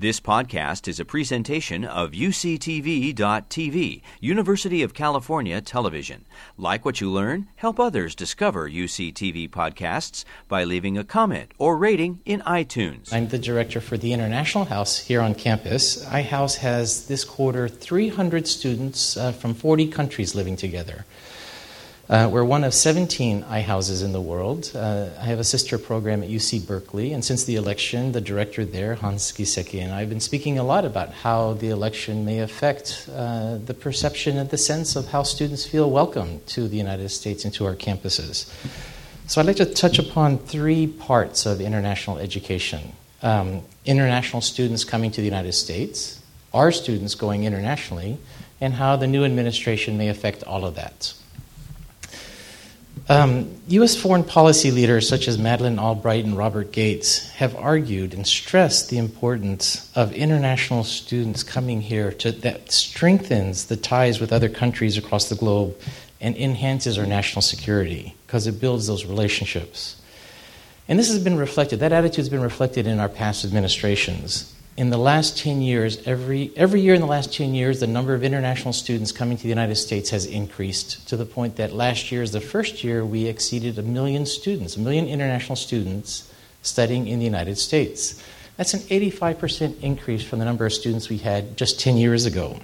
This podcast is a presentation of UCTV.tv, University of California Television. Like what you learn, help others discover UCTV podcasts by leaving a comment or rating in iTunes. I'm the director for the International House here on campus. iHouse has this quarter 300 students uh, from 40 countries living together. Uh, we're one of 17 iHouses in the world. Uh, I have a sister program at UC Berkeley, and since the election, the director there, Hans Giesecke, and I have been speaking a lot about how the election may affect uh, the perception and the sense of how students feel welcome to the United States and to our campuses. So I'd like to touch upon three parts of international education um, international students coming to the United States, our students going internationally, and how the new administration may affect all of that. Um, U.S. foreign policy leaders such as Madeleine Albright and Robert Gates have argued and stressed the importance of international students coming here to, that strengthens the ties with other countries across the globe and enhances our national security because it builds those relationships. And this has been reflected, that attitude has been reflected in our past administrations in the last 10 years, every, every year in the last 10 years, the number of international students coming to the United States has increased to the point that last year is the first year we exceeded a million students, a million international students studying in the United States. That's an 85% increase from the number of students we had just 10 years ago.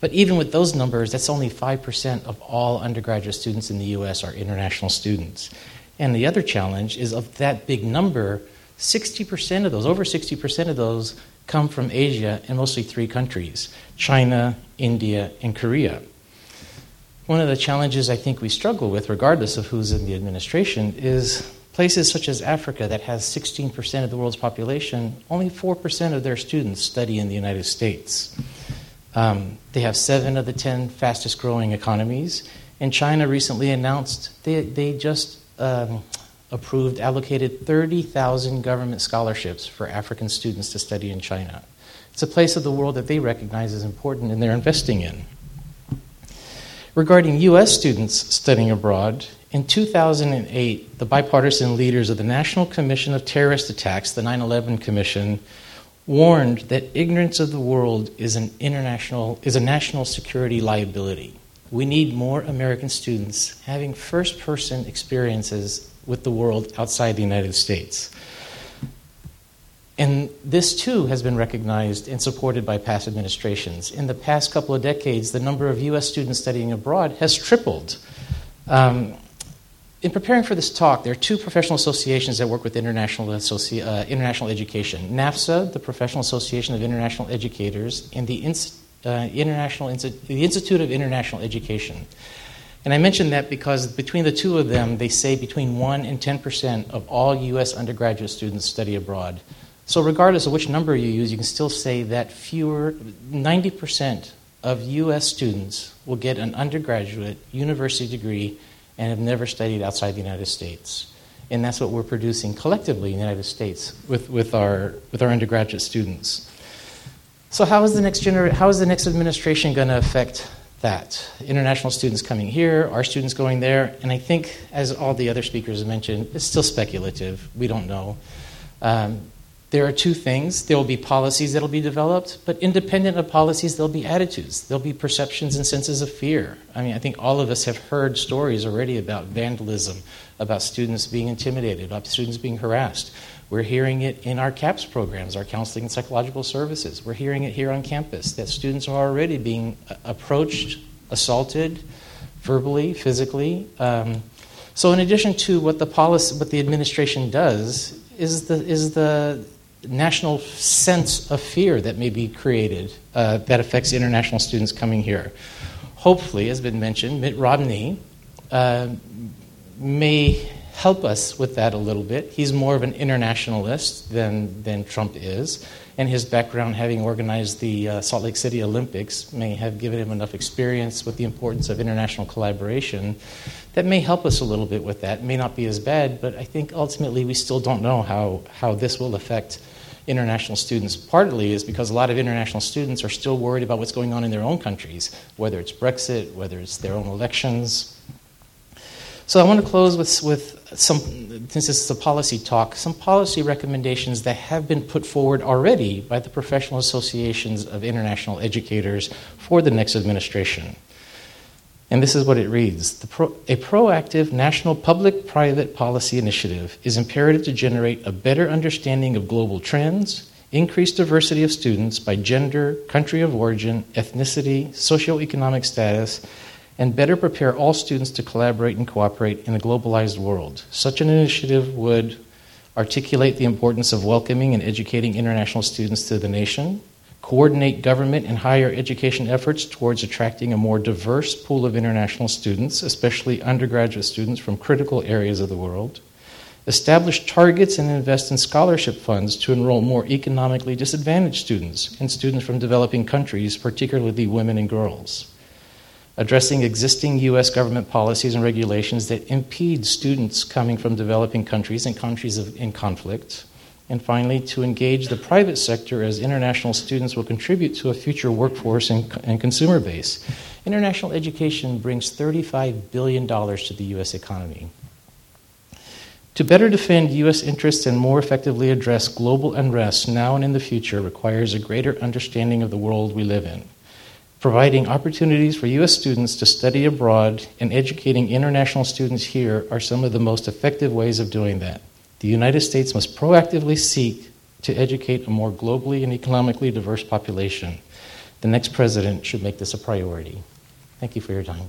But even with those numbers, that's only 5% of all undergraduate students in the US are international students. And the other challenge is of that big number, 60% of those, over 60% of those, come from Asia and mostly three countries China, India, and Korea. One of the challenges I think we struggle with, regardless of who's in the administration, is places such as Africa that has 16% of the world's population, only 4% of their students study in the United States. Um, they have seven of the 10 fastest growing economies, and China recently announced they, they just um, approved allocated 30,000 government scholarships for African students to study in China. It's a place of the world that they recognize as important and they're investing in. Regarding U.S. students studying abroad, in 2008, the bipartisan leaders of the National Commission of Terrorist Attacks, the 9 11 Commission, warned that ignorance of the world is an international is a national security liability. We need more American students having first person experiences with the world outside the United States. And this too has been recognized and supported by past administrations. In the past couple of decades, the number of U.S. students studying abroad has tripled. Um, in preparing for this talk, there are two professional associations that work with international, associ- uh, international education NAFSA, the Professional Association of International Educators, and the, uh, international the Institute of International Education. And I mention that because between the two of them, they say between 1 and 10% of all U.S. undergraduate students study abroad. So, regardless of which number you use, you can still say that fewer, 90% of U.S. students will get an undergraduate university degree and have never studied outside the United States. And that's what we're producing collectively in the United States with, with, our, with our undergraduate students. So, how is the next, gener- how is the next administration going to affect that. International students coming here, our students going there, and I think, as all the other speakers have mentioned, it's still speculative. We don't know. Um, there are two things. There will be policies that will be developed, but independent of policies, there'll be attitudes. There'll be perceptions and senses of fear. I mean, I think all of us have heard stories already about vandalism, about students being intimidated, about students being harassed. We're hearing it in our CAPS programs, our counseling and psychological services. We're hearing it here on campus that students are already being uh, approached, assaulted, verbally, physically. Um, so, in addition to what the policy, what the administration does, is the is the national sense of fear that may be created uh, that affects international students coming here. Hopefully, as been mentioned, Mitt Romney uh, may help us with that a little bit. He's more of an internationalist than, than Trump is, and his background, having organized the uh, Salt Lake City Olympics, may have given him enough experience with the importance of international collaboration that may help us a little bit with that. It may not be as bad, but I think ultimately we still don't know how, how this will affect international students. Partly is because a lot of international students are still worried about what's going on in their own countries, whether it's Brexit, whether it's their own elections So I want to close with, with some, since this is a policy talk, some policy recommendations that have been put forward already by the professional associations of international educators for the next administration. And this is what it reads pro- A proactive national public private policy initiative is imperative to generate a better understanding of global trends, increase diversity of students by gender, country of origin, ethnicity, socioeconomic status, and better prepare all students to collaborate and cooperate in a globalized world. Such an initiative would articulate the importance of welcoming and educating international students to the nation, coordinate government and higher education efforts towards attracting a more diverse pool of international students, especially undergraduate students from critical areas of the world, establish targets and invest in scholarship funds to enroll more economically disadvantaged students and students from developing countries, particularly women and girls. Addressing existing U.S. government policies and regulations that impede students coming from developing countries and countries of, in conflict, and finally, to engage the private sector as international students will contribute to a future workforce and, and consumer base. International education brings $35 billion to the U.S. economy. To better defend U.S. interests and more effectively address global unrest now and in the future requires a greater understanding of the world we live in. Providing opportunities for U.S. students to study abroad and educating international students here are some of the most effective ways of doing that. The United States must proactively seek to educate a more globally and economically diverse population. The next president should make this a priority. Thank you for your time.